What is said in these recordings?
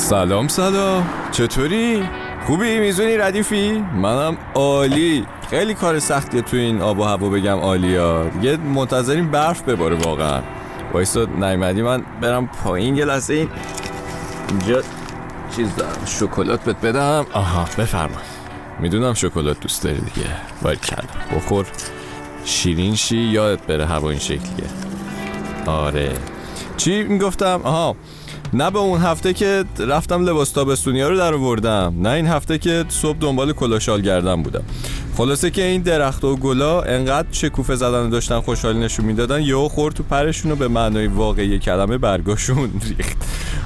سلام سلام چطوری؟ خوبی میزونی ردیفی؟ منم عالی. خیلی کار سختیه تو این آب و هوا بگم عالی ها دیگه منتظریم برف بباره واقعا. وایسا نیمدی من برم پایین یه لحظه. این اینجا چیز دارم. شکلات بهت بدم. آها بفرما. می‌دونم شکلات دوست داری دیگه. باید کردم بخور. شیرین شی یادت بره هوا این شکلیه. آره. چی می‌گفتم؟ آها. نه به اون هفته که رفتم لباس تابستونی رو در آوردم نه این هفته که صبح دنبال کلاشال گردم بودم. خلاصه که این درخت و گلا انقدر شکوفه زدن داشتن خوشحالی نشون می‌دادن یهو خورد تو پرشون رو به معنای واقعی کلمه برگاشون ریخت.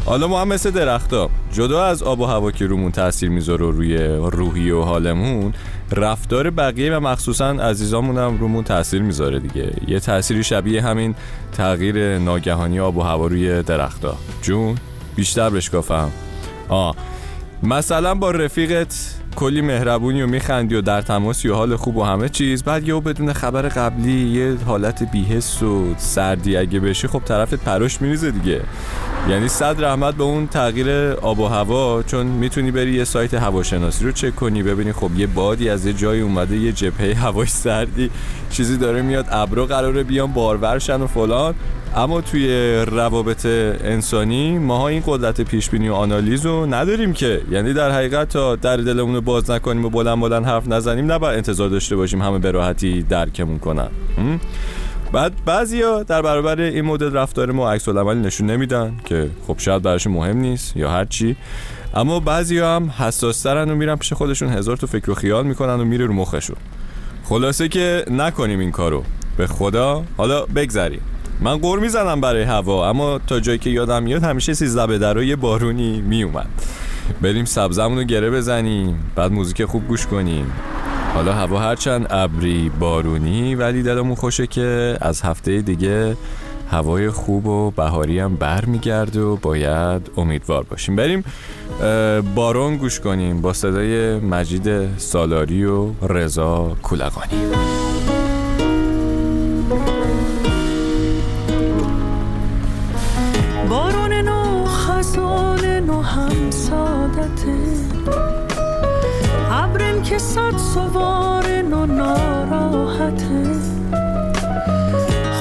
حالا ما هم مثل درختا جدا از آب و هوا که رومون تاثیر می‌ذاره روی روحی و حالمون رفتار بقیه و مخصوصا عزیزامون هم رومون تاثیر می‌ذاره دیگه. یه تأثیری شبیه همین تغییر ناگهانی آب و هوا روی درختا جون بیشتر بشکافم آه مثلا با رفیقت کلی مهربونی و میخندی و در تماسی و حال خوب و همه چیز. بعد یهو بدون خبر قبلی یه حالت بیهس و سردی اگه بشه خب طرفت پراش میریزه دیگه. یعنی صد رحمت به اون تغییر آب و هوا چون می‌تونی بری یه سایت هواشناسی رو چک کنی ببینی خب یه بادی از یه جایی اومده یه جبهه هوای سردی چیزی داره میاد ابرو قراره بیان بارورشن و فلان. اما توی روابط انسانی ماها این قدرت پیش بینی و آنالیز رو نداریم که. یعنی در حقیقت تا در دلمون باز نکنیم و بلند بلند حرف نزنیم. نباید انتظار داشته باشیم همه به راحتی درکمون کنن. بعد بعضیا در برابر این مدل رفتار ما عکس العملی نشون نمیدن که خب شاید براشون مهم نیست یا هر چی. اما بعضیا هم حساسترن و میرن پیش خودشون هزار تا فکر و خیال می‌کنن و میره رو مخشون. خلاصه که نکنیم این کارو. به خدا. حالا بگذریم. من قور می‌زنم برای هوا اما تا جایی که یادم میاد همیشه سیزده به درای بارونی میومد بریم سبزمون رو گره بزنیم بعد موزیک خوب گوش کنیم. حالا هوا هرچند ابری بارونی ولی دلمون خوشه که از هفته دیگه هوای خوب و بهاری هم برمیگرده و باید امیدوار باشیم. بریم بارون گوش کنیم با صدای مجید سالاری و رضا کولقانی. صد سوار و ناراحته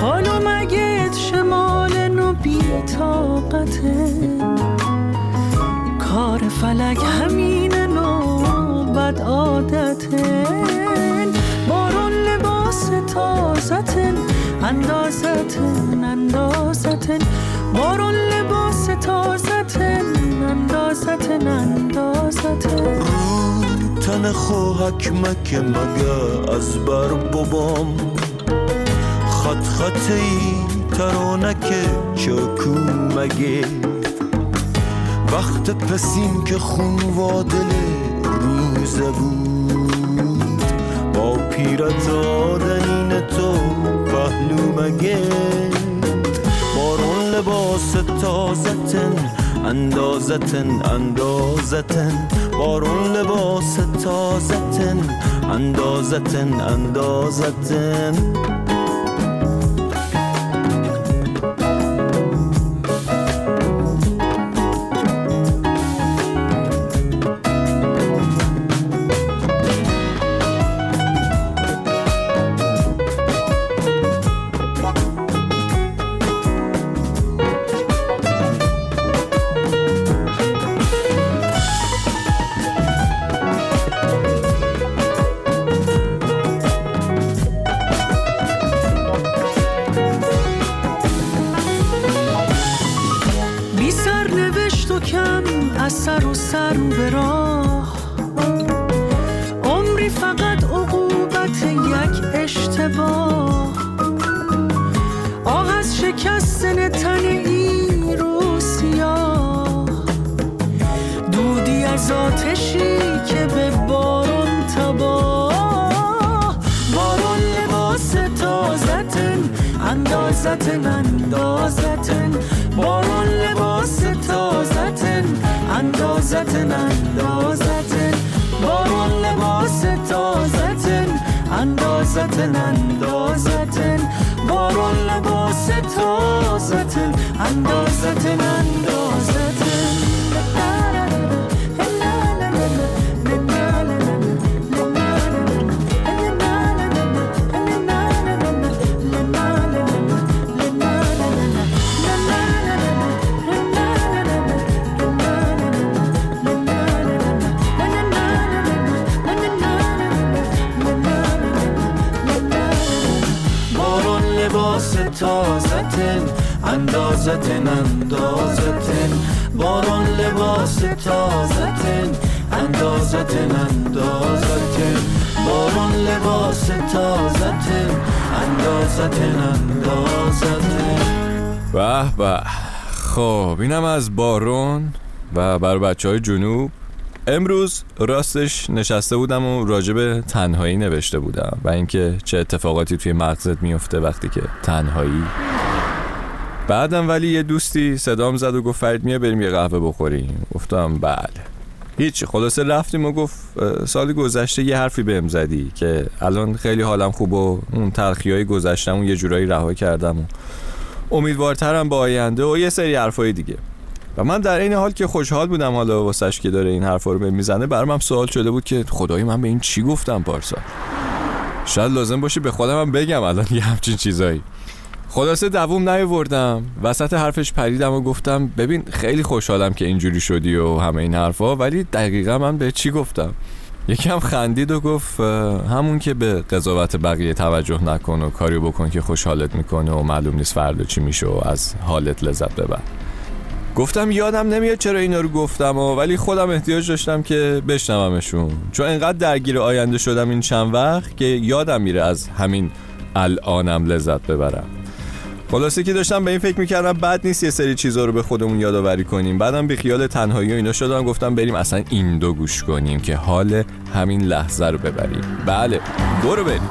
حالا مگه شمال نو بیتاقته کار فلک همین نو بد عادته بارون لباس تازتن اندازتن اندازتن. بارون لباس تازتن اندازتن اندازتن. تن خوهک مکه مگه از بر بابام. خط خطی ترانک چاکو مگه. وقت پسین که خون وادل روزه بود. با پیرت آدنین تو پهلو مگه. بارون لباس تازتن اندازتن اندازتن. بارون لباس تازتن اندازتن اندازتن. از سر و سر به راه. عمری فقط عقوبت یک اشتباه. آه از شکستن تن ای رو سیاه. دودی از آتشی که به بارون تباه. بارون لباس تازتن اندازتن اندازتن. بارون لباس اندازتن اندازتن بارون لباس تازتن اندازتن اندازتن بارون لباس تازتن اندازتن اندازتن لباس تازتن اندازتن اندازتن به به. خب اینم از بارون و بر بچه های جنوب. امروز راستش نشسته بودم و راجب تنهایی نوشته بودم و اینکه چه اتفاقاتی توی مغزت میفته وقتی که تنهایی. بعدم ولی یه دوستی صدام زد و گفت فرید میه بریم یه قهوه بخوریم. گفتم بله. هیچ خلاصه رفتیم و گفت سال گذشته یه حرفی بهم زدی که الان خیلی حالم خوب و اون تلخی های گذشتم و یه جورایی رها کردم و امیدوارترم با آینده و یه سری حرفای دیگه. و من در این حال که خوشحال بودم حالا واسش که داره این حرفا رو به می‌زنه برام سوال شده بود که خدای من به این چی گفتم پارسا؟ شاید لازم باشه به خودم هم بگم الان یه همچین چیزایی. خلاصه دووم نیوردم وسط حرفش پریدم و گفتم ببین خیلی خوشحالم که اینجوری شدی و همه این حرفا ولی دقیقا من به چی گفتم؟ یکم خندید و گفت همون که به قضاوت بقیه توجه نکن و کاریو بکن که خوشحالت می‌کنه و معلوم نیست فردا چی میشه و از حالت لذت ببر. گفتم یادم نمیاد چرا اینا رو گفتم و ولی خودم احتیاج داشتم که بشنومشون. چون انقدر درگیر آینده شدم این چند وقت که یادم میره از همین الانم لذت ببرم. خلاصه که داشتم به این فکر می‌کردم بد نیست یه سری چیزا رو به خودمون یادآوری کنیم. بعدم بی خیال تنهایی و اینا شدم گفتم بریم اصلا این دو گوش کنیم که حال همین لحظه رو ببریم. بله برو بریم.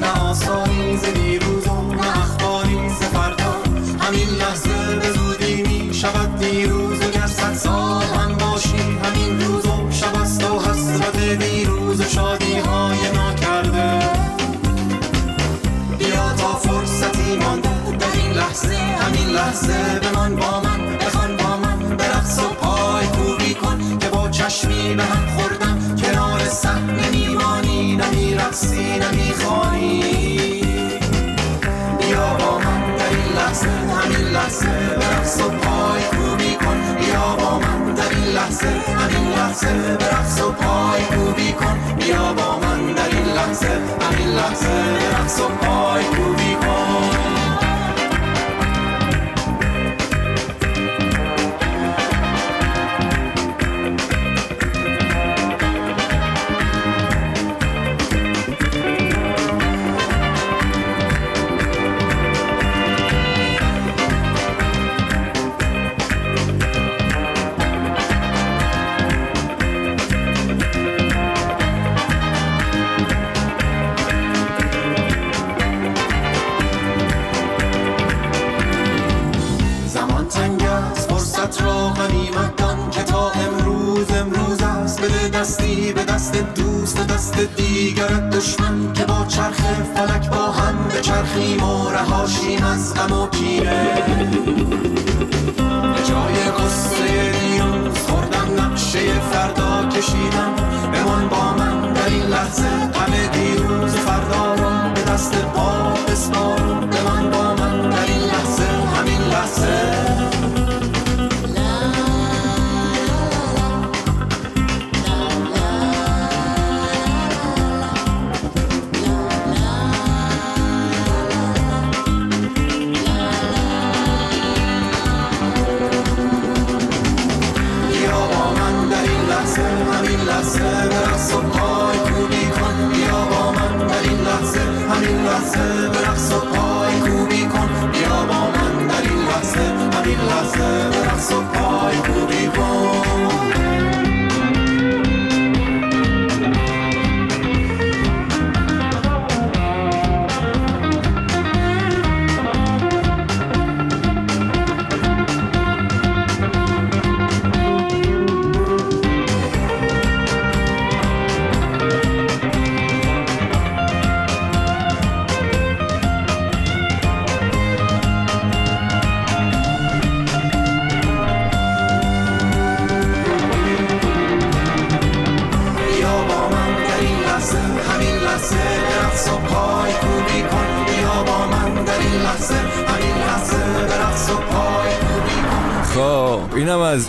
نه آسانی ز دیروز و نه همین لحظه به زودی می شود دیروز. و گر سال هم باشی همین روز و شب است و حسرت دیروز و شادی های لحظه همین لحظه بمان با من دستی به دست دوست دست دیگرت دشمن که با چرخ فلک با هم به چرخیم و رهاشیم از غم و کینه به جای قصه دیروز خوردم نقشه فردا کشیدم. بمان با من در این لحظه غم دیروز فردا را به دست پا بسپار.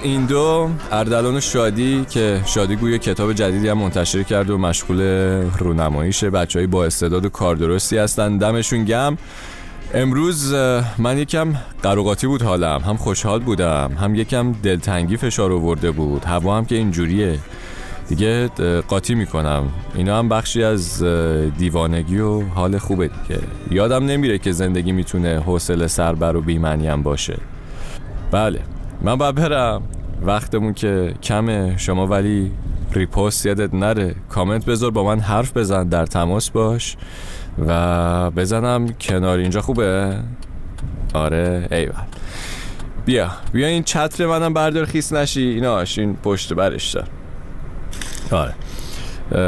این دو اردلان شادی که شادی گوی کتاب جدیدی هم منتشر کرده و مشغول رونماییشه بچه های با استعداد و کار درستی هستن. دمشون گم. امروز من یکم قروقاتی بود حالم. هم خوشحال بودم هم یکم دلتنگی فشار آورده بود. هوا هم که اینجوریه. دیگه قاطی می‌کنم. اینا هم بخشی از دیوانگی و حال خوبه دیگه. یادم نمیره که زندگی می‌تونه حوصله سربر و بیمنی هم باشه. بله. من باید برم. وقتمون که کمه. شما ولی ریپوست یادت نره. کامنت بذار با من حرف بزن. در تماس باش و بزنم کنار. اینجا خوبه؟ آره. ایول. بیا. بیا این چتر منم بردار خیس نشی. ایناش. این پشت برش دار. آره.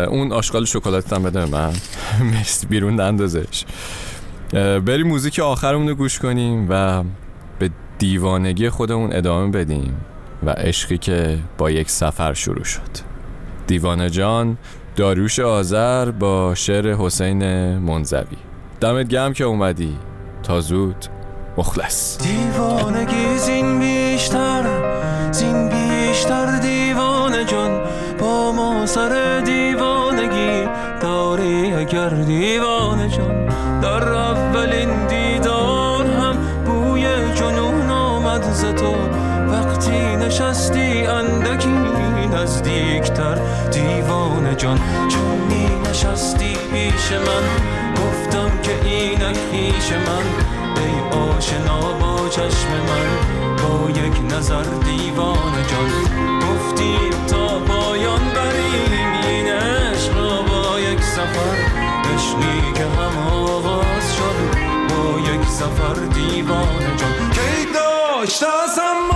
اون آشغال شکلاتت هم بده من. مرسی. بیرون اندازش بریم موزیک آخرمون رو گوش کنیم و دیوانگی خودمون ادامه بدیم و عشقی که با یک سفر شروع شد. دیوانه جان داریوش آذر با شعر حسین منزوی. دمت گرم که اومدی. تا زود مخلص. دیوانگی زین بیشتر زین بیشتر دیوانه جان. با ما سر آمد ز تو وقتی نشستی اندکی نزدیکتر. دیوانه جان چون می نشستی پیش من. گفتم که اینک پیش من. ای آشنا با چشم من. با یک نظر دیوانه جان. گفتیم تا پایان بریم. این عشق را با یک سفر. عشقی که هم آغاز شد. با یک سفر دیوانه جان. کی داشت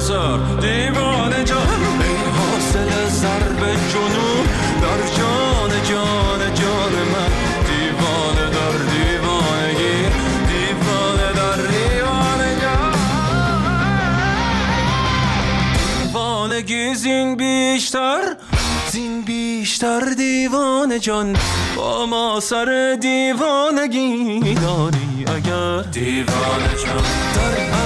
دیوان سر دیوان جان. ای حاصل ضرب جنون. در جان جان جان من. دیوانه در دیوانگی. دیوانه در دیوانه جان. دیوانگی زین بیشتر. زین بیشتر دیوانه جان. با ما سر دیوانگی داری اگر. دیوانه جان. در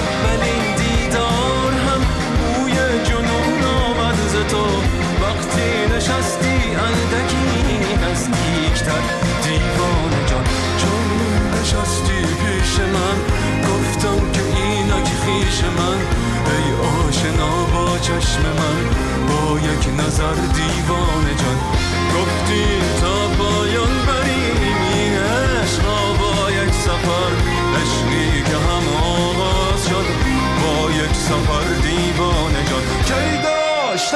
نظر دیوان جان. گفتی تا پایان بریم این عشقا با یک سفر. عشقی که هم آغاز شد با یک سفر دیوانه جان. کی داشت